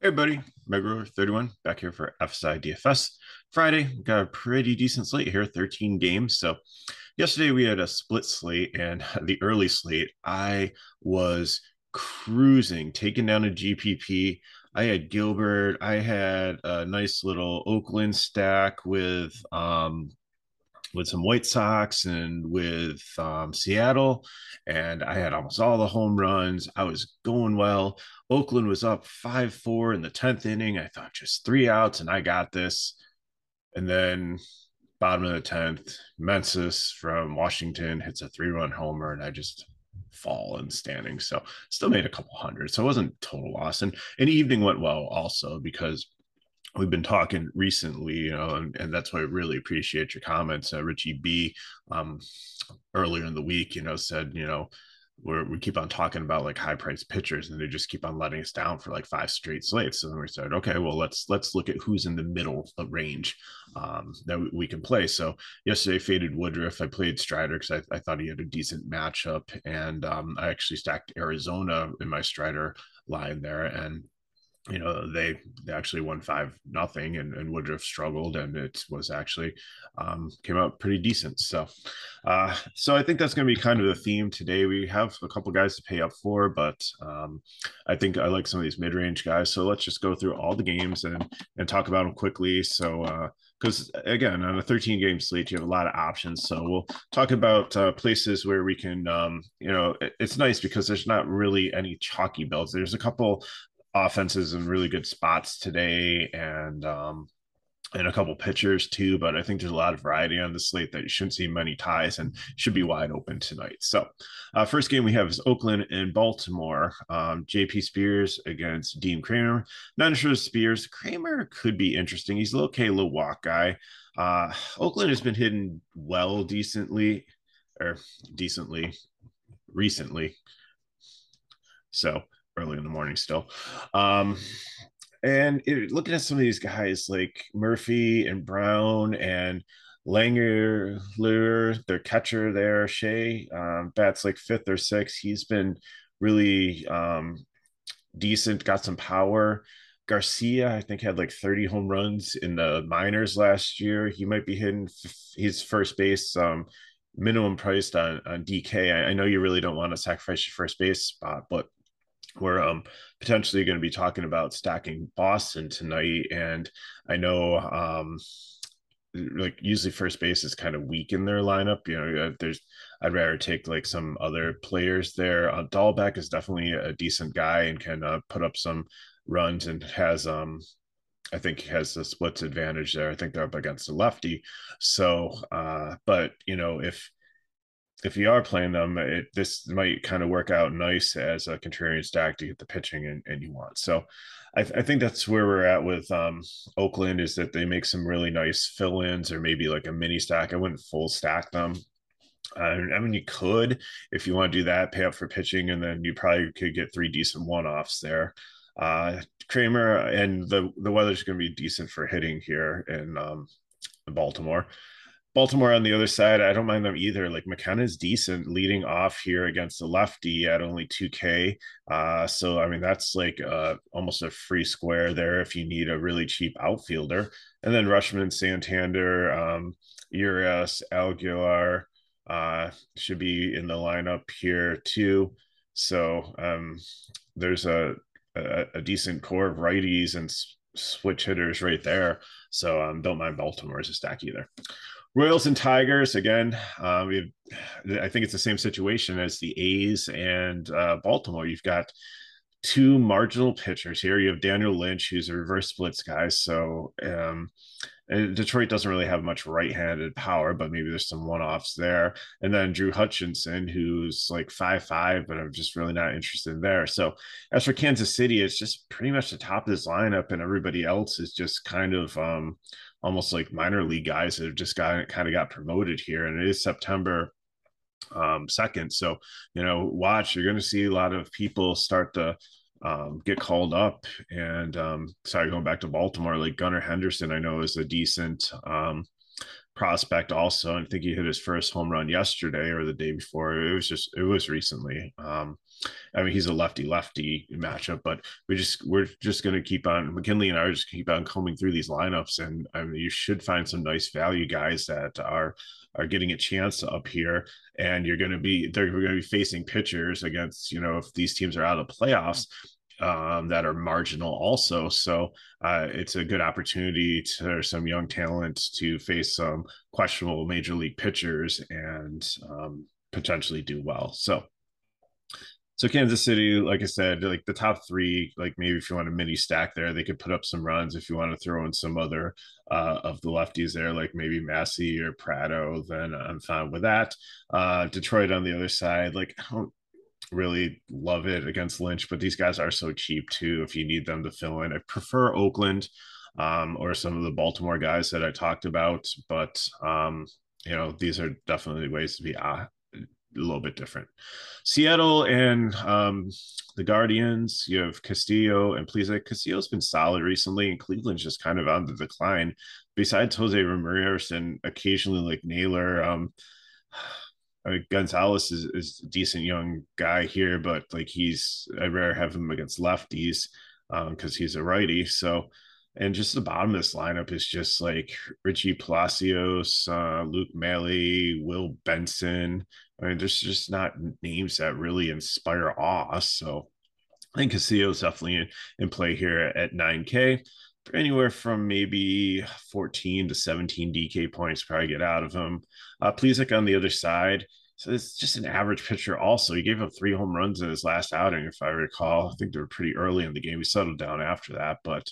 Hey, everybody, Megaruler31 back here for FSI DFS. Friday, got a pretty decent slate here, 13 games. So, yesterday we had a split slate, and the early slate, I was cruising, taking down a GPP. I had Gilbert, I had a nice little Oakland stack with um, with some White Sox and with um, Seattle, and I had almost all the home runs. I was going well. Oakland was up 5 4 in the 10th inning. I thought just three outs and I got this. And then bottom of the 10th, Meneses from Washington hits a three run homer, and I just fall in standing. So still made a couple hundred. So it wasn't total loss. And and evening went well also because we've been talking recently, you know, and, and that's why I really appreciate your comments. Uh, Richie B um, earlier in the week, you know, said, you know, we keep on talking about like high priced pitchers and they just keep on letting us down for like five straight slates. So then we said, okay, well let's let's look at who's in the middle of range um, that we, we, can play. So yesterday faded Woodruff. I played Strider because I, I, thought he had a decent matchup, and um, I actually stacked Arizona in my Strider line there, and you know they they actually won five nothing and, and woodruff struggled and it was actually um, came out pretty decent. So uh, so i think that's going to be kind of the theme today. We have a couple guys to pay up for but um, i think i like some of these mid-range guys. So let's just go through all the games and and talk about them quickly. So because uh, again on a 13 game slate you have a lot of options. So we'll talk about uh, places where we can um, you know it, it's nice because there's not really any chalky builds there's a couple offenses in really good spots today and um and a couple pitchers too, but I think there's a lot of variety on the slate that you shouldn't see many ties and should be wide open tonight. So, uh, first game we have is Oakland and Baltimore. Um, JP Spears against Dean Kremer. Not sure Spears. Kremer could be interesting. He's a little okay, little walk guy. Uh, Oakland has been hitting well, decently, or decently recently. So, early in the morning still. Um, and it, looking at some of these guys like Murphy and Brown and Langer, Lure, their catcher there, Shea, um, bats like fifth or sixth. He's been really um, decent, got some power. Garcia, I think, had like 30 home runs in the minors last year. He might be hitting f- his first base um, minimum priced on, on DK. I, I, know you really don't want to sacrifice your first base spot, but we're um, potentially going to be talking about stacking Boston tonight. And I know um, like usually first base is kind of weak in their lineup. You know, there's I'd rather take like some other players there. Uh, Dalbec is definitely a decent guy and can uh, put up some runs and has um I think has the splits advantage there. I think they're up against a lefty. So uh but you know if if you are playing them, it, this might kind of work out nice as a contrarian stack to get the pitching and, and you want. So I, I, think that's where we're at with um, Oakland is that they make some really nice fill-ins or maybe like a mini stack. I wouldn't full stack them. Uh, I mean, you could if you want to do that, pay up for pitching, and then you probably could get three decent one-offs there. Uh, Kremer and the the weather's going to be decent for hitting here in um, Baltimore. Baltimore on the other side, I don't mind them either. Like McKenna's decent leading off here against the lefty at only 2K. Uh, so, I mean, that's like uh, almost a free square there if you need a really cheap outfielder. And then Rutschman, Santander, um, Urias, uh, should be in the lineup here too. So um, there's a, a, a decent core of righties and switch hitters right there. So um, don't mind Baltimore as a stack either. Royals and Tigers again. Uh, we have, I think it's the same situation as the A's and uh, Baltimore. You've got two marginal pitchers here. You have Daniel Lynch, who's a reverse splits guy. So um, Detroit doesn't really have much right-handed power, but maybe there's some one-offs there. And then Drew Hutchison, who's like five-five, but I'm just really not interested in there. So as for Kansas City, it's just pretty much the top of this lineup, and everybody else is just kind of um, almost like minor league guys that have just got kind of got promoted here. And it is September um, second. So, you know, watch, you're going to see a lot of people start to um, get called up. And um, sorry, going back to Baltimore, like Gunnar Henderson, I know is a decent um, prospect also. And I think he hit his first home run yesterday or the day before. It was just, it was recently. Um, I mean, he's a lefty lefty matchup, but we just we're just going to keep on McKinley and I are just keep on combing through these lineups, and I mean, you should find some nice value guys that are are getting a chance up here, and you're going to be they're going to be facing pitchers against you know if these teams are out of playoffs. Um, that are marginal also. So uh, it's a good opportunity to some young talent to face some questionable major league pitchers and um, potentially do well. So so Kansas City, like I said, like the top three, like maybe if you want a mini stack there, they could put up some runs. If you want to throw in some other uh, of the lefties there, like maybe Massey or Pratto, then I'm fine with that. Uh, Detroit on the other side, like I don't really love it against Lynch, but these guys are so cheap too. If you need them to fill in, I prefer Oakland um, or some of the Baltimore guys that I talked about, but um, you know these are definitely ways to be uh, a little bit different. Seattle and um, the Guardians, you have Castillo and Plesac. Castillo's been solid recently, and Cleveland's just kind of on the decline. Besides Jose Ramirez and occasionally like Naylor, um, I mean, Gonzalez is, is a decent young guy here, but like he's I rare have him against lefties because um, he's a righty. So and just the bottom of this lineup is just like Richie Palacios, uh, Luke Maile, Will Benson, I mean, there's just not names that really inspire awe. So I think Castillo is definitely in, in play here at 9K. Anywhere from maybe 14 to 17 DK points, probably get out of him. Uh, Plesac on the other side. So it's just an average pitcher. Also, he gave up three home runs in his last outing, if I recall. I think they were pretty early in the game. He settled down after that, but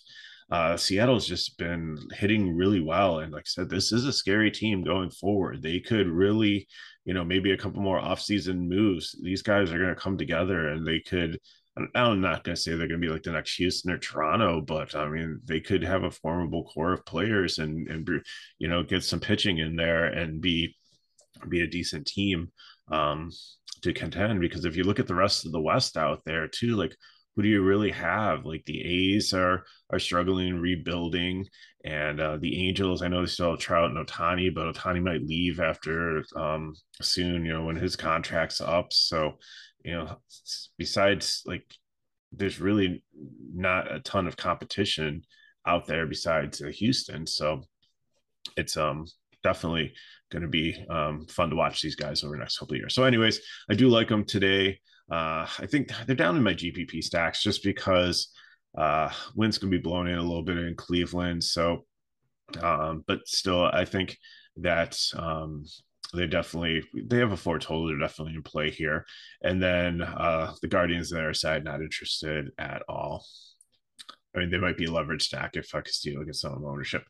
uh, Seattle's just been hitting really well. And like I said, this is a scary team going forward. They could really you know, maybe a couple more offseason moves, these guys are going to come together and they could. I'm not going to say they're going to be like the next Houston or Toronto, but I mean, they could have a formidable core of players and, and you know, get some pitching in there and be be a decent team um, to contend. Because if you look at the rest of the West out there too, like who do you really have? Like the A's are are struggling, rebuilding, and uh, the Angels. I know they still have Trout and Ohtani, but Ohtani might leave after um, soon. You know when his contract's up. So you know, besides like, there's really not a ton of competition out there besides uh, Houston. So it's um definitely going to be um, fun to watch these guys over the next couple of years. So, anyways, I do like them today. Uh, I think they're down in my GPP stacks just because uh, wind's going to be blown in a little bit in Cleveland. So, um, but still, I think that um, they definitely they have a four total. They're definitely in play here. And then uh, the Guardians on their side not interested at all. I mean, they might be a leverage stack if I could Castillo gets some ownership.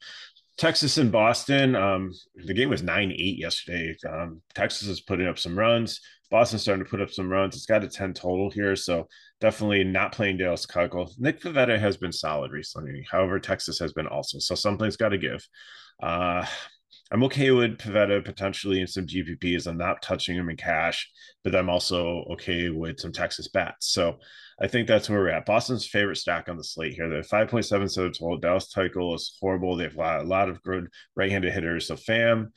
Texas and Boston. Um, the game was nine eight yesterday. Um, Texas is putting up some runs. Boston's starting to put up some runs. It's got a 10 total here. So definitely not playing Dallas Keuchel. Nick Pivetta has been solid recently. However, Texas has been also. So something's got to give. Uh, I'm okay with Pivetta potentially in some GPPs. I'm not touching him in cash, but I'm also okay with some Texas bats. So I think that's where we're at. Boston's favorite stack on the slate here. They're 5.7 so total. Dallas Keuchel is horrible. They have a lot, a lot of good right-handed hitters. So Pham,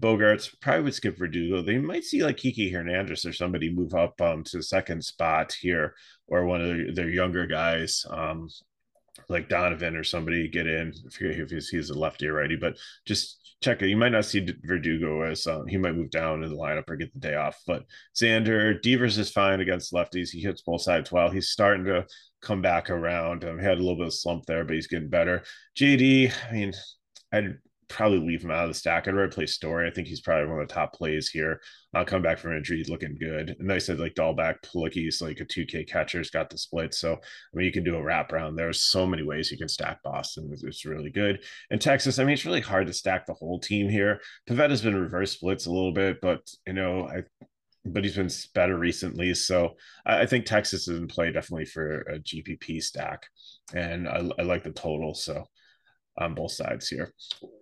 Bogaerts probably would skip Verdugo. They might see like Kiki Hernandez or somebody move up um, to the second spot here, or one of their, their younger guys, um, like Donovan or somebody get in. I forget if he's, he's a lefty or righty, but just check it. You might not see Verdugo as um, he might move down in the lineup or get the day off. But Xander Devers is fine against lefties. He hits both sides well. He's starting to come back around. Um, he had a little bit of slump there, but he's getting better. JD, I mean, I'd probably leave him out of the stack. I'd rather play Story. I think he's probably one of the top plays here. I'll come back from injury, he's looking good. And I said like Dalbec, He's like a 2K catcher, has got the split. So I mean you can do a wrap around. There's so many ways you can stack Boston. It's, it's really good. And Texas, I mean, it's really hard to stack the whole team here. Pivetta's been reverse splits a little bit, but you know, I but he's been better recently. So I, I think Texas is in play definitely for a GPP stack. And I, I like the total. So on both sides here.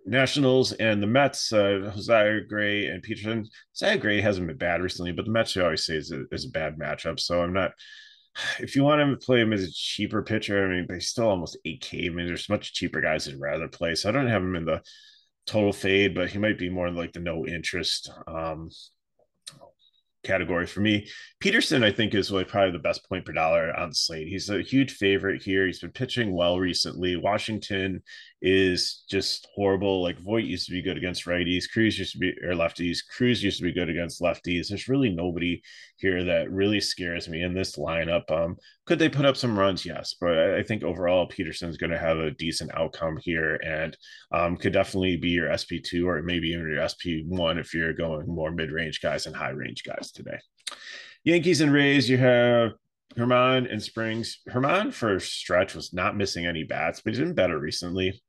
Nationals and the Mets, uh, Josiah Gray and Peterson. Josiah Gray hasn't been bad recently, but the Mets you always say is a, is a bad matchup. So I'm not. If you want to play him as a cheaper pitcher, I mean, they still almost 8K. I mean, there's much cheaper guys I'd rather play. So I don't have him in the total fade, but he might be more like the no interest um, category for me. Peterson, I think, is like probably the best point per dollar on the slate. He's a huge favorite here. He's been pitching well recently. Washington is just horrible. Like Voit used to be good against righties. Cruz used to be or lefties. Cruz used to be good against lefties. There's really nobody here that really scares me in this lineup. Um, could they put up some runs? Yes, but I, think overall Peterson's going to have a decent outcome here and um, could definitely be your SP two or maybe even your SP one if you're going more mid range guys and high range guys today. Yankees and Rays, you have Germán and Springs. Germán for stretch was not missing any bats, but he's been better recently.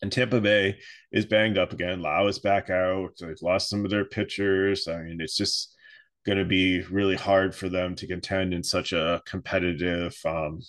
And Tampa Bay is banged up again. Lowe is back out. They've lost some of their pitchers. I mean, it's just going to be really hard for them to contend in such a competitive um,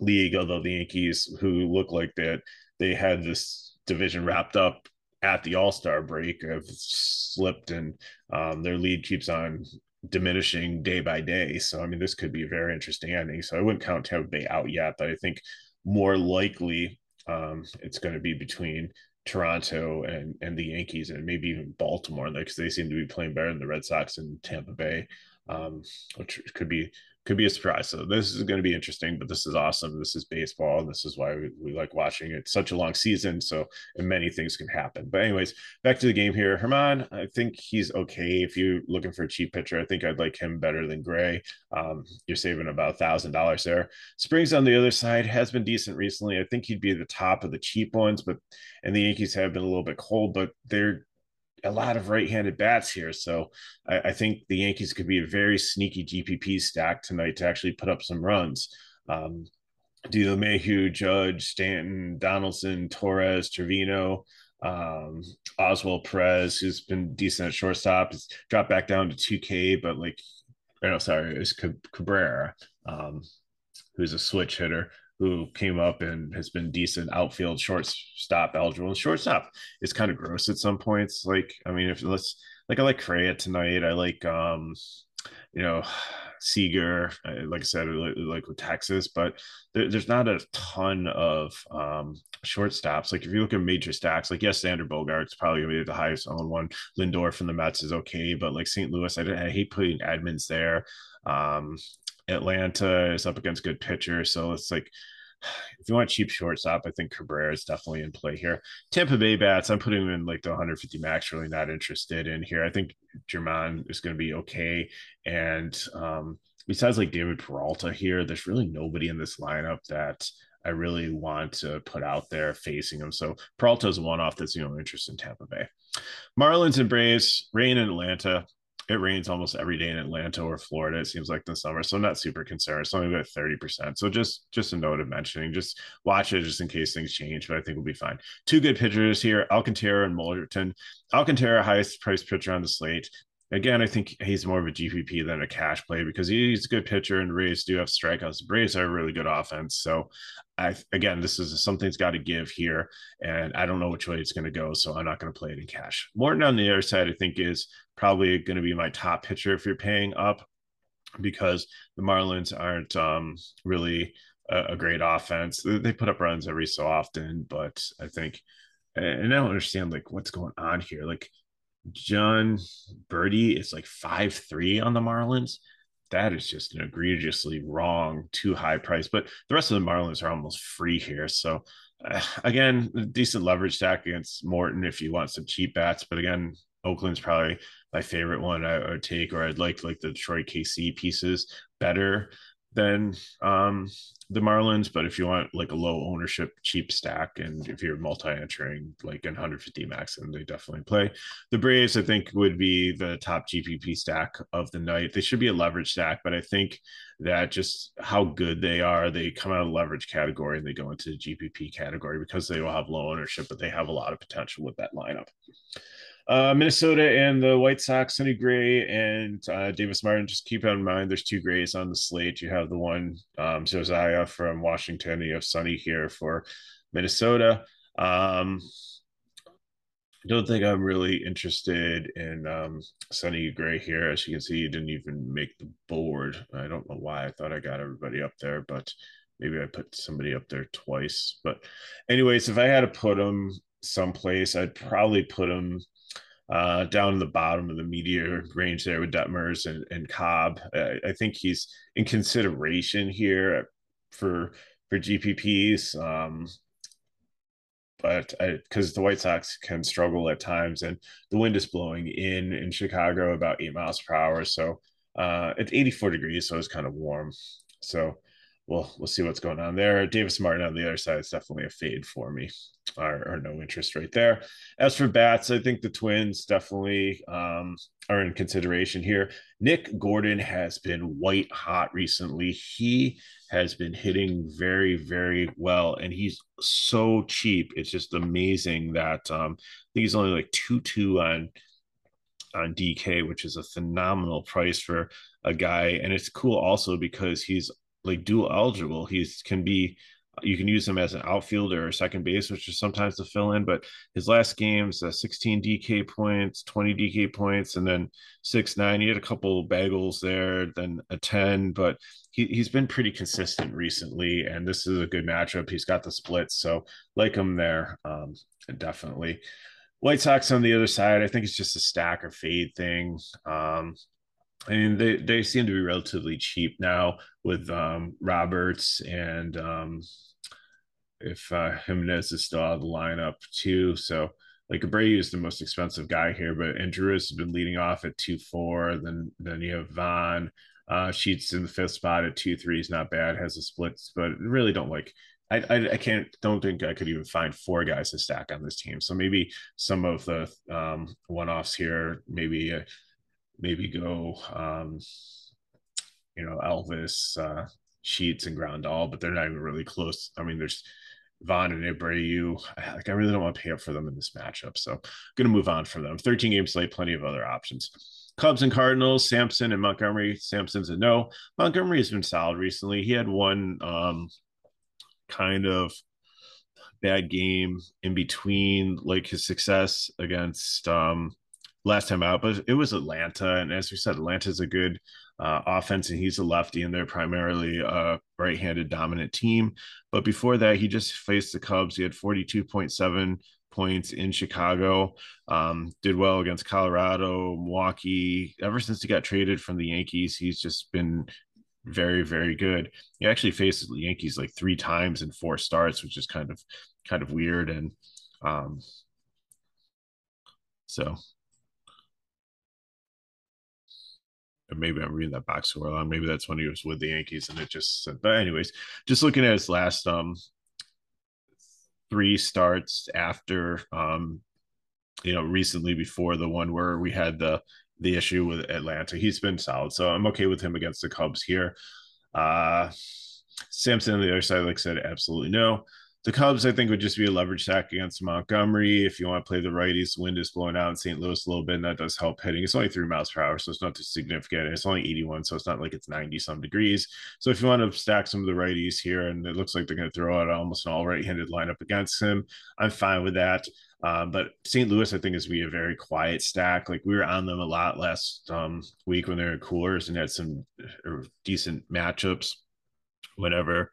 league. Although the Yankees, who look like that, they had this division wrapped up at the All Star break, have slipped, and um, their lead keeps on diminishing day by day. So I mean, this could be a very interesting ending. So I wouldn't count Tampa Bay out yet, but I think more likely um, it's going to be between Toronto and and the Yankees and maybe even Baltimore, because they seem to be playing better than the Red Sox and Tampa Bay, um, which could be could be a surprise. So this is going to be interesting, but this is awesome. This is baseball, and this is why we, we like watching it. such a long season, so many things can happen. But anyways, back to the game here. Germán, I think he's okay. If you're looking for a cheap pitcher, I think I'd like him better than Gray. Um, you're saving about thousand dollars there. Springs on the other side has been decent recently. I think he'd be the top of the cheap ones, but and the Yankees have been a little bit cold, but they're a lot of right-handed bats here. So I, I, think the Yankees could be a very sneaky GPP stack tonight to actually put up some runs. Um, LeMahieu, Judge, Stanton, Donaldson, Torres, Trevino, um, Oswald Perez, who's been decent at shortstop, has dropped back down to 2K, but like, no, sorry, it's Cabrera, um, who's a switch hitter who came up and has been decent outfield shortstop eligible. Shortstop is kind of gross at some points. Like, I mean, if let's like I like Correa tonight. I like um, you know, Seager, like I said, like with Texas, but there, there's not a ton of um, shortstops. Like if you look at major stacks, like yes, Xander Bogaerts probably gonna be the highest owned one. Lindor from the Mets is okay, but like St. Louis, I, I hate putting Edmonds there. Um, Atlanta is up against good pitchers, so it's like if you want cheap shortstop, I think Cabrera is definitely in play here. Tampa Bay bats, I'm putting them in like the 150 max. Really not interested in here. I think Germán is going to be okay, and um, besides like David Peralta here, there's really nobody in this lineup that I really want to put out there facing him. So Peralta is one off that's the only interest in Tampa Bay. Marlins and Braves, rain in Atlanta it rains almost every day in Atlanta or Florida. It seems like the summer, so I'm not super concerned. It's only about thirty percent. So just just a note of mentioning. Just watch it just in case things change, but I think we'll be fine. Two good pitchers here: Alcantara and Morton. Alcantara, highest priced pitcher on the slate. Again, I think he's more of a GPP than a cash play because he's a good pitcher and Rays do have strikeouts. The Braves are a really good offense. So I again, this is something's got to give here, and I don't know which way it's going to go, so I'm not going to play it in cash. Morton on the other side, I think, is probably going to be my top pitcher if you're paying up, because the Marlins aren't um, really a, a, great offense. They put up runs every so often, but I think, and I don't understand like what's going on here. Like Jon Berti is like five three on the Marlins that is just an egregiously wrong, too high price. But the rest of the Marlins are almost free here. So uh, again, decent leverage stack against Morton if you want some cheap bats. But again, Oakland's probably my favorite one I would take, or I'd like like the Detroit KC pieces better than um, the Marlins. But if you want like a low ownership, cheap stack, and if you're multi entering like in 150 max, then they definitely play. The Braves, I think, would be the top GPP stack of the night. They should be a leverage stack, but I think that just how good they are, they come out of leverage category and they go into the GPP category because they will have low ownership, but they have a lot of potential with that lineup. Uh, Minnesota and the White Sox, Sonny Gray and uh, Davis Martin. Just keep in mind there's two Grays on the slate. You have the one um, Josiah from Washington. You have Sonny here for Minnesota. Um, I don't think I'm really interested in um, Sonny Gray here. As you can see, he didn't even make the board. I don't know why. I thought I got everybody up there, but maybe I put somebody up there twice. But, anyways, if I had to put him someplace, I'd probably put him uh, down in the bottom of the media range there with Detmers and, and Cobb. I, I think he's in consideration here for for GPPs. Um, but because the White Sox can struggle at times, and the wind is blowing in in Chicago about eight miles per hour, so uh, it's 84 degrees, so it's kind of warm. So we'll we'll see what's going on there. Davis Martin on the other side is definitely a fade for me, or, or no interest right there. As for bats, I think the Twins definitely um, are in consideration here. Nick Gordon has been white hot recently. He has been hitting very very well, and he's so cheap. It's just amazing that um, I think he's only like two two on on DK, which is a phenomenal price for a guy. And it's cool also because he's like dual eligible. He's can be you can use him as an outfielder or second base, which is sometimes to fill in. But his last games, uh, 16 DK points, 20 DK points, and then six nine. He had a couple bagels there, then a 10, but he, he's been pretty consistent recently. And this is a good matchup. He's got the splits, so like him there, um, definitely. White Sox on the other side, I think it's just a stack or fade thing. Um, I mean, they, they seem to be relatively cheap now with um, Roberts and um, if uh, Jimenez is still out of the lineup too. So like Abreu is the most expensive guy here, but Andrus has been leading off at two four. Then then you have Vaughn. Uh, Sheets in the fifth spot at two three is not bad. Has a splits, but really don't like. I, I, I can't don't think I could even find four guys to stack on this team. So maybe some of the um, one offs here, maybe. Uh, maybe go, um, you know, Elvis, uh, Sheets, and Grandal, but they're not even really close. I mean, there's Vaughn and Abreu. Like, I really don't want to pay up for them in this matchup. So going to move on from them. 13 games late, plenty of other options. Cubs and Cardinals, Sampson and Montgomery. Sampson's a no. Montgomery has been solid recently. He had one um, kind of bad game in between like his success against um, last time out, but it was Atlanta. And as we said, Atlanta's a good uh, offense, and he's a lefty, and they're primarily a right handed dominant team. But before that, he just faced the Cubs. He had 42.7 points in Chicago, um, did well against Colorado, Milwaukee. Ever since he got traded from the Yankees, he's just been very, very good. He actually faced the Yankees like three times in four starts, which is kind of kind of weird. And um, so maybe I'm reading that box score on. Maybe that's when he was with the Yankees and it just said, but anyways, just looking at his last um three starts after um you know recently before the one where we had the the issue with Atlanta. He's been solid. So I'm okay with him against the Cubs here. Uh Sampson on the other side, like I said, absolutely no the Cubs, I think, would just be a leverage stack against Montgomery. If you want to play the righties, wind is blowing out in St. Louis a little bit, and that does help hitting. It's only three miles per hour, so it's not too significant. It's only 81, so it's not like it's 90 some degrees. So if you want to stack some of the righties here, and it looks like they're going to throw out almost an all right handed lineup against him, I'm fine with that. Um, but St. Louis, I think, is be a very quiet stack. Like we were on them a lot last um, week when they were coolers and had some uh, decent matchups. Whenever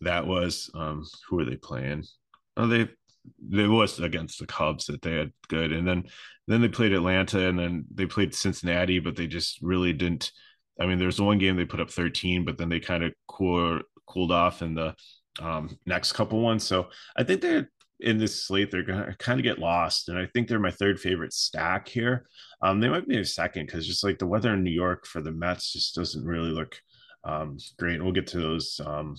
that was um who were they playing? Oh, they it was against the Cubs that they had good, and then then they played Atlanta, and then they played Cincinnati, but they just really didn't. I mean, there's one game they put up 13, but then they kind of cool, cooled off in the um, next couple ones. So I think they're in this slate, they're gonna kind of get lost, and I think they're my third favorite stack here. Um, they might be a second because just like the weather in New York for the Mets just doesn't really look um, great. And we'll get to those um,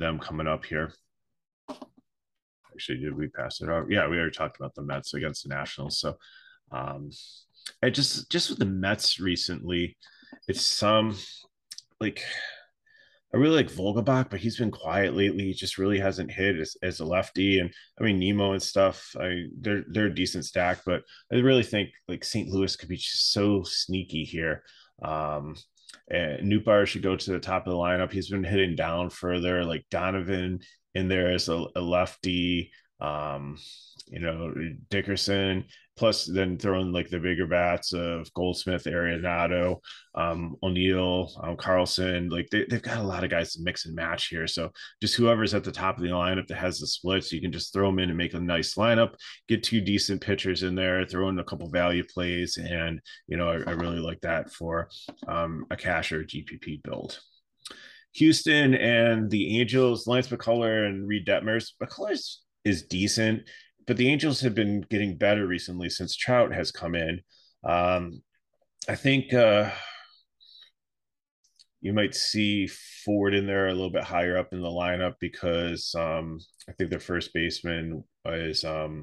them coming up here. Actually, did we pass it out? Yeah, we already talked about the Mets against the Nationals. So, um, I just just with the Mets recently, it's some like I really like Vogelbach, but he's been quiet lately. He just really hasn't hit as, as a lefty. And I mean Nimmo and stuff. I they're they're a decent stack, but I really think like St. Louis could be just so sneaky here. Um, and Nootbaar should go to the top of the lineup. He's been hitting down further, like Donovan in there as a, a lefty. Um, you know, Dickerson plus then throwing like the bigger bats of Goldschmidt, Arenado, um, O'Neill, um, Carlson. Like they, have got a lot of guys to mix and match here. So just whoever's at the top of the lineup that has the splits, you can just throw them in and make a nice lineup. Get two decent pitchers in there, throw in a couple value plays, and you know I, I really like that for um, a cash or GPP build. Houston and the Angels, Lance McCullers and Reid Detmers. McCullers is decent, but the Angels have been getting better recently since Trout has come in. Um, I think uh, you might see Ford in there a little bit higher up in the lineup because um, I think their first baseman is um,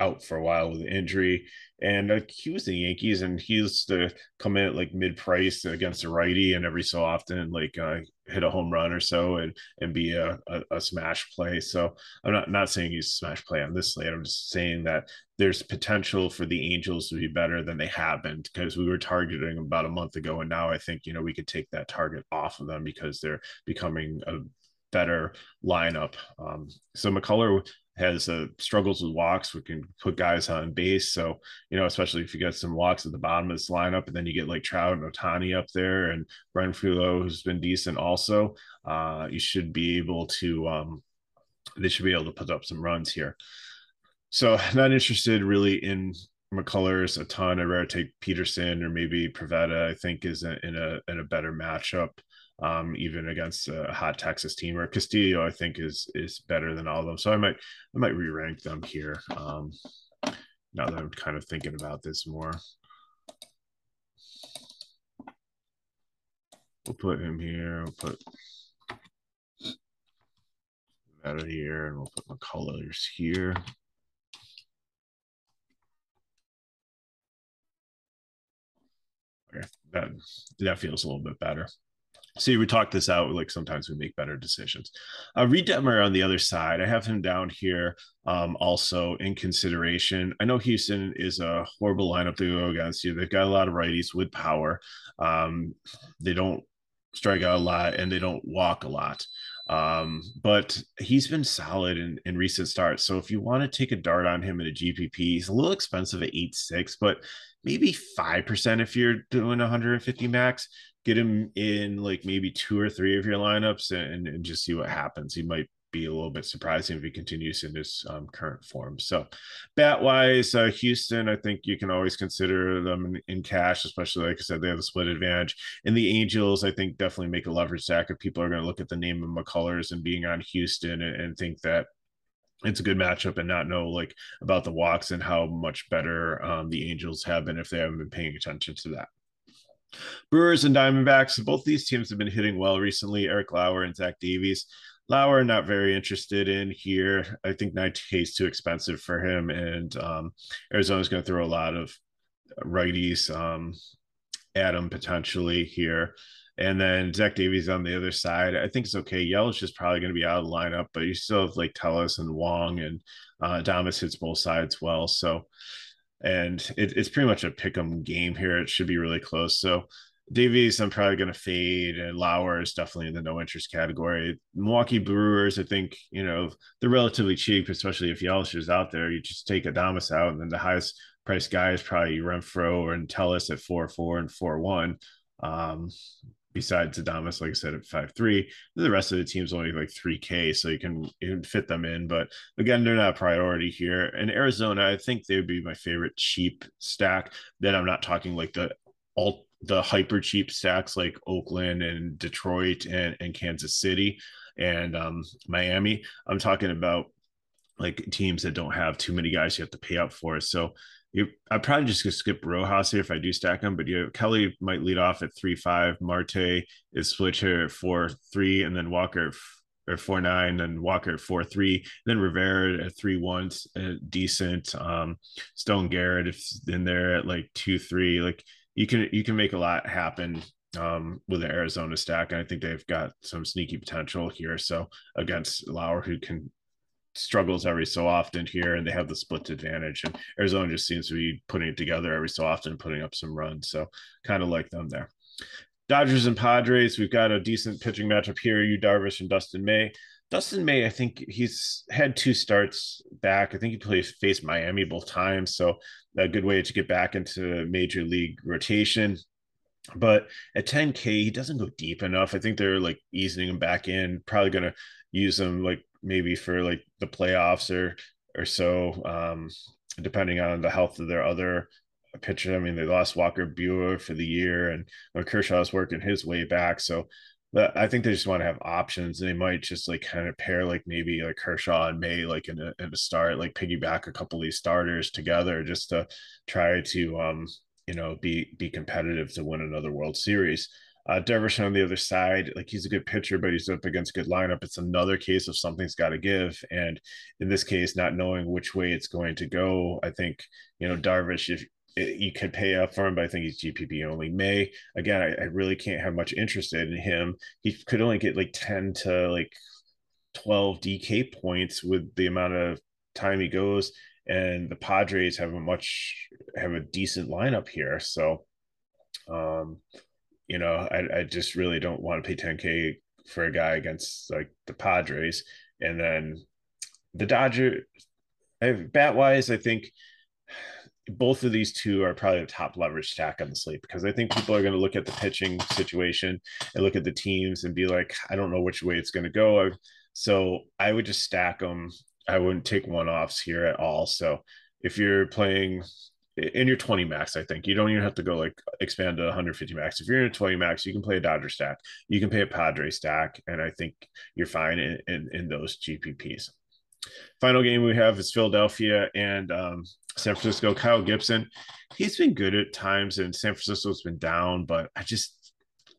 out for a while with an injury. And uh, he was the Yankees, and he used to come in at like mid price against a righty, and every so often, like uh, hit a home run or so, and and be a, a, a, smash play. So I'm not not saying he's a smash play on this slate. I'm just saying that there's potential for the Angels to be better than they have been because we were targeting about a month ago, and now I think you know we could take that target off of them because they're becoming a better lineup. Um, so McCullers has uh, struggles with walks. We can put guys on base. So, you know, especially if you get some walks at the bottom of this lineup, and then you get like Trout and Ohtani up there and Brian Fulo, who's been decent also, uh, you should be able to, um, they should be able to put up some runs here. So, not interested really in McCullers a ton. I'd rather take Peterson or maybe Pivetta, I think is in a in a better matchup um, even against a hot Texas team. Or Castillo, I think is is better than all of them. So I might I might re rank them here. Um, now that I'm kind of thinking about this more. We'll put him here. We'll put out of here, and we'll put McCullers here. Okay, that that feels a little bit better. See, we talk this out. Like sometimes we make better decisions. Uh, Reid Detmer on the other side, I have him down here um, also in consideration. I know Houston is a horrible lineup to go against you. They've got a lot of righties with power. Um, they don't strike out a lot and they don't walk a lot. Um, but he's been solid in, in recent starts. So if you want to take a dart on him in a GPP, he's a little expensive at 8.6, but maybe 5% if you're doing 150 max get him in like maybe two or three of your lineups and, and just see what happens. He might be a little bit surprising if he continues in his um, current form. So, bat wise, uh, Houston, I think you can always consider them in, in, cash, especially like I said, they have a split advantage. And the Angels, I think, definitely make a leverage stack if people are going to look at the name of McCullers and being on Houston and, and think that it's a good matchup and not know like about the walks and how much better um, the Angels have been if they haven't been paying attention to that. Brewers and Diamondbacks, both these teams have been hitting well recently. Eric Lauer and Zach Davies. Lauer, not very interested in here. I think 9K is too expensive for him. And um, Arizona's going to throw a lot of righties um, at him potentially here. And then Zach Davies on the other side. I think it's okay. Yelich is probably going to be out of the lineup, but you still have like Tellez and Wong and uh, Damas hits both sides well. So and it, it's pretty much a pick 'em game here. It should be really close. So Davies, I'm probably going to fade, and Lauer is definitely in the no interest category. Milwaukee Brewers, I think you know they're relatively cheap, especially if Yelich is out there. You just take Adames out, and then the highest price guy is probably Renfroe and Tellez at four four and four one. Um, besides Adames, like I said, at five three. The rest of the team's only like three K, so you can fit them in. But again, they're not a priority here. And Arizona, I think they would be my favorite cheap stack. Then I'm not talking like the all the hyper cheap stacks like Oakland and Detroit and, and Kansas City and um, Miami. I'm talking about like teams that don't have too many guys you have to pay up for. So you, I'd probably just gonna skip Rojas here if I do stack them, but you know, Kelly might lead off at three five. Marte is switch here at four three, and then Walker or four nine, and Walker at four three. Then Rivera at three one, uh, decent. Um, Stone Garrett is in there at like two three. Like you can you can make a lot happen um, with the Arizona stack, and I think they've got some sneaky potential here. So against Lauer, who can struggles every so often here, and they have the split advantage. And Arizona just seems to be putting it together every so often, putting up some runs. So kind of like them there. Dodgers and Padres, we've got a decent pitching matchup here. Yu Darvish and Dustin May. Dustin May, I think he's had two starts back. I think he played faced Miami both times, so a good way to get back into major league rotation. But at 10K, he doesn't go deep enough. I think they're like easing him back in. Probably gonna use him like maybe for like the playoffs or or so, um, depending on the health of their other pitcher. I mean, they lost Walker Buehler for the year, and Kershaw is working his way back. So I think they just want to have options. They might just like kind of pair like maybe like Kershaw and May like in a, in a start, like piggyback a couple of these starters together just to try to um you know be be competitive to win another World Series. Uh, Darvish on the other side, like he's a good pitcher, but he's up against a good lineup. It's another case of something's got to give, and in this case, not knowing which way it's going to go. I think you know Darvish, if you could pay up for him, but I think he's GPP only. May again, I, I, really can't have much interest in him. He could only get like ten to like twelve DK points with the amount of time he goes, and the Padres have a much have a decent lineup here. So, um, you know, I, I just really don't want to pay ten K for a guy against like the Padres, and then the Dodger. Bat wise, I think both of these two are probably the top leverage stack on the slate because I think people are going to look at the pitching situation and look at the teams and be like, I don't know which way it's going to go. So I would just stack them. I wouldn't take one offs here at all. So if you're playing in your 20 max, I think you don't even have to go like expand to 150 max. If you're in a 20 max, you can play a Dodger stack, you can pay a Padre stack, and I think you're fine in, in, in those GPPs. Final game we have is Philadelphia and um, San Francisco. Kyle Gibson, he's been good at times, and San Francisco's been down, but I just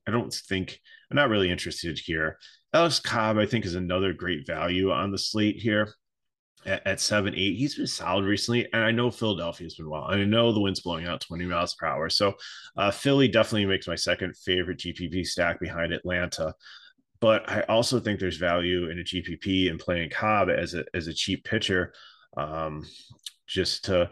I don't think I'm not really interested here. Alex Cobb, I think, is another great value on the slate here at, at seven eight. He's been solid recently, and I know Philadelphia's been well. I know the wind's blowing out 20 miles per hour, so uh, Philly definitely makes my second favorite GPP stack behind Atlanta but I also think there's value in a GPP and playing Cobb as a as a cheap pitcher, um, just to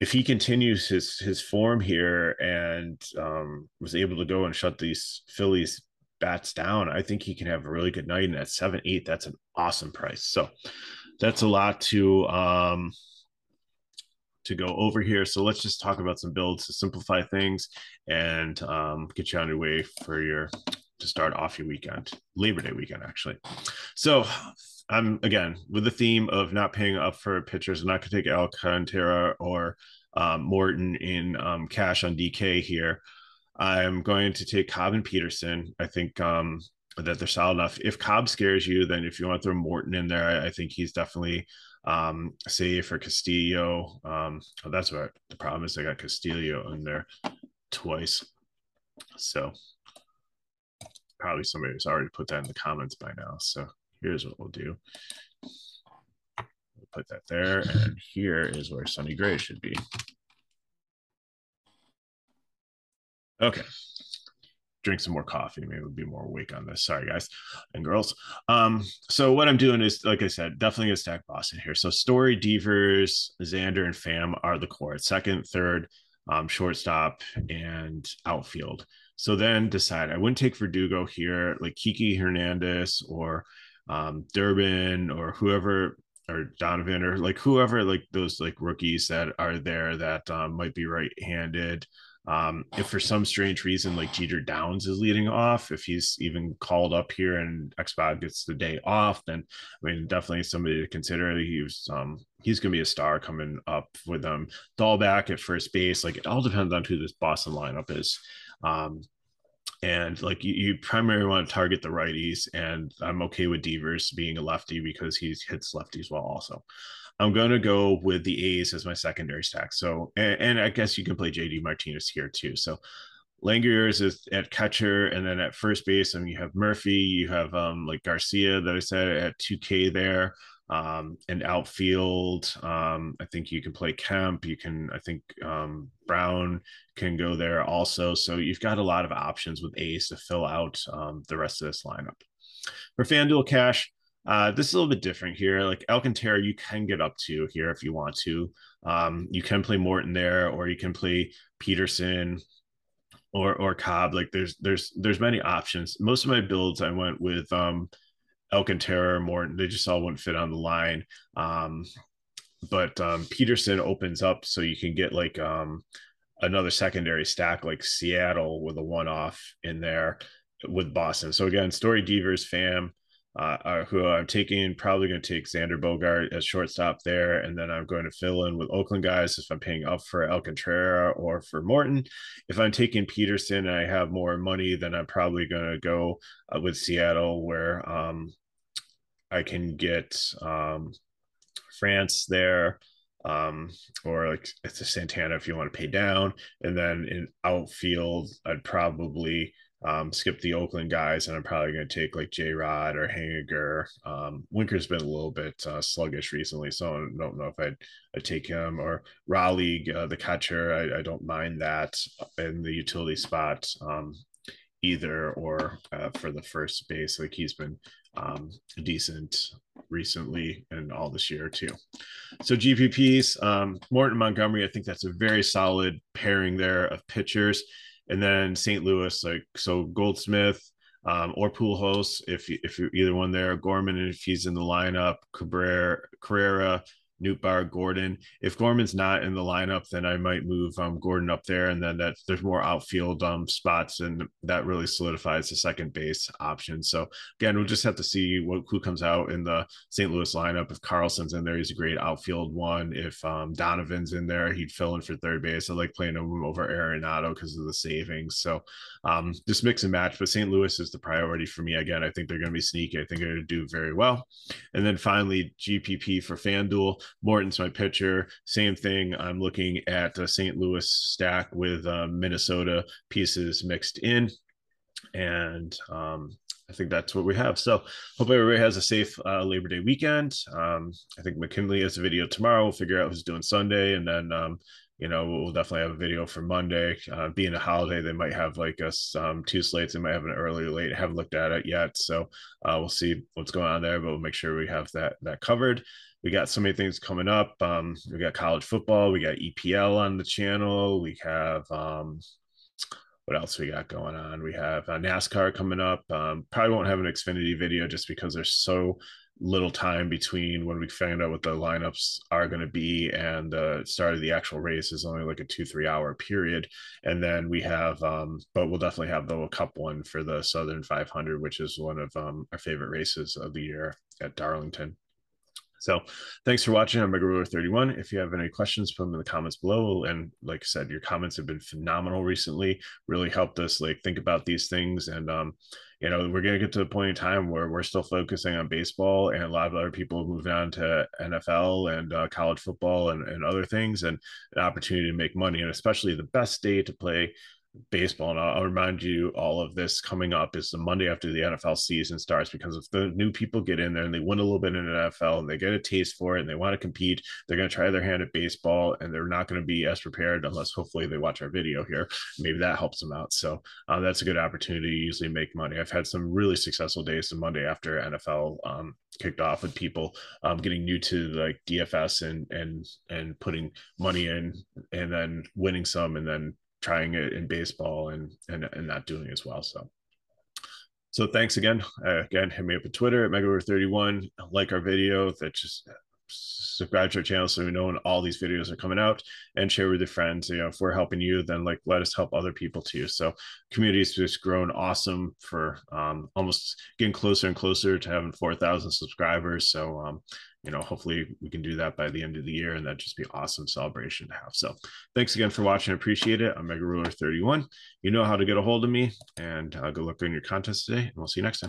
if he continues his his form here and um, was able to go and shut these Phillies bats down, I think he can have a really good night. And at seven eight, that's an awesome price. So that's a lot to um, to go over here. So let's just talk about some builds to simplify things and um, get you on your way for your to start off your weekend, Labor Day weekend, actually. So I'm again with the theme of not paying up for pitchers. I'm not going to take Alcantara or um, Morton in um, cash on DK here. I'm going to take Cobb and Peterson. I think um, that they're solid enough. If Cobb scares you, then if you want to throw Morton in there, I, I think he's definitely um, safe for Castillo. Um, oh, that's what the problem is. I got Castillo in there twice. So probably somebody has already put that in the comments by now. So here's what we'll do. We'll put that there, and here is where Sonny Gray should be. Okay. Drink some more coffee. Maybe we'll be more awake on this. Sorry, guys and girls. Um, so what I'm doing is, like I said, definitely gonna stack Boston here. So Story, Devers, Xander, and Pham are the core. Second, third, um, shortstop, and outfield. So then decide I wouldn't take Verdugo here, like Kiki Hernandez or um, Durbin or whoever or Donovan or like whoever like those like rookies that are there that um, might be right-handed. Um, if for some strange reason like Jeter Downs is leading off, if he's even called up here and Xbox gets the day off, then I mean definitely somebody to consider. He's um he's gonna be a star coming up with them. Dalbec at first base, like it all depends on who this Boston lineup is. Um, and like you, you, primarily want to target the righties, and I'm okay with Devers being a lefty because he hits lefties well also. I'm going to go with the A's as my secondary stack. So, and, and I guess you can play JD Martinez here too. So, Langeliers is at catcher, and then at first base, I mean, you have Murphy, you have um, like Garcia that I said at 2K there um, and outfield. Um, I think you can play Kemp. You can, I think um, Brown can go there also. So you've got a lot of options with A's to fill out um, the rest of this lineup. For FanDuel Cash, uh, this is a little bit different here. Like Alcantara, you can get up to here if you want to. Um, you can play Morton there, or you can play Peterson, or or Cobb. Like there's there's there's many options. Most of my builds I went with um Alcantara, Morton. They just all wouldn't fit on the line. Um, but um, Peterson opens up so you can get like um another secondary stack like Seattle with a one off in there with Boston. So again, Story Devers Pham, uh, uh, who I'm taking, probably going to take Xander Bogaerts as shortstop there, and then I'm going to fill in with Oakland guys if I'm paying up for Alcantara or for Morton. If I'm taking Peterson and I have more money, then I'm probably going to go uh, with Seattle, where um, I can get um, France there um, or like it's a Santana if you want to pay down. And then in outfield, I'd probably um, skip the Oakland guys, and I'm probably going to take like J Rod or Haniger. Um, Winker's been a little bit uh, sluggish recently, so I don't know if I'd, I'd take him or Raleigh, uh, the catcher. I, I, don't mind that in the utility spot um, either, or uh, for the first base. Like he's been um, decent recently and all this year too. So GPPs, um, Morton Montgomery, I think that's a very solid pairing there of pitchers and then St. Louis, like so Goldschmidt um, or Pujols, if if you're either one there, Gorman if he's in the lineup, Cabrera, Carrera, Nootbaar, Gordon. If Gorman's not in the lineup, then I might move um, Gordon up there, and then that there's more outfield um, spots, and that really solidifies the second base option. So again, we'll just have to see what who comes out in the St. Louis lineup. If Carlson's in there, he's a great outfield one. If um, Donovan's in there, he'd fill in for third base. I like playing him over Arenado because of the savings. So um, just mix and match. But St. Louis is the priority for me. Again, I think they're going to be sneaky. I think they're going to do very well. And then finally, GPP for FanDuel. Morton's my pitcher. Same thing. I'm looking at St. Louis stack with uh, Minnesota pieces mixed in. And um, I think that's what we have. So hope everybody has a safe uh, Labor Day weekend. Um, I think McKinley has a video tomorrow. We'll figure out who's doing Sunday, and then um, you know we'll definitely have a video for Monday. Uh, being a holiday, they might have like us um, two slates. They might have an early late. I haven't looked at it yet, so uh, we'll see what's going on there. But we'll make sure we have that that covered we got so many things coming up. Um, we got college football, we got EPL on the channel, we have um, what else we got going on? We have uh, NASCAR coming up. Um, probably won't have an Xfinity video just because there's so little time between when we find out what the lineups are going to be and the start of the actual race is only like a two three hour period and then we have um but we'll definitely have the cup one for the southern 500 which is one of um, our favorite races of the year at darlington so thanks for watching. I'm MegaRuler31. If you have any questions, put them in the comments below. And like I said, your comments have been phenomenal recently. Really helped us like think about these things. And um, you know, we're gonna get to the point in time where we're still focusing on baseball, and a lot of other people moving on to NFL and uh, college football and, and other things, and an opportunity to make money. And especially the best day to play baseball. And I'll, I'll, remind you all of this coming up is the Monday after the NFL season starts because if the new people get in there and they win a little bit in NFL and they get a taste for it and they want to compete, they're going to try their hand at baseball and they're not going to be as prepared unless hopefully they watch our video here. Maybe that helps them out. So uh, that's a good opportunity to usually make money. I've had some really successful days the Monday after NFL um, kicked off with people um, getting new to like DFS and and and putting money in and then winning some and then trying it in baseball and and, and not doing as well. So so thanks again. Uh, again, hit me up at Twitter at MegaRuler31. Like our video. That just subscribe to our channel so we know when all these videos are coming out and share with your friends. You know, if we're helping you, then like let us help other people too. So community's just grown awesome for um, almost getting closer and closer to having 4,000 subscribers. So um, you know, hopefully we can do that by the end of the year and that'd just be awesome celebration to have. So thanks again for watching. I appreciate it. I'm Mega Ruler 31. You know how to get a hold of me and uh, good luck on your contest today and we'll see you next time.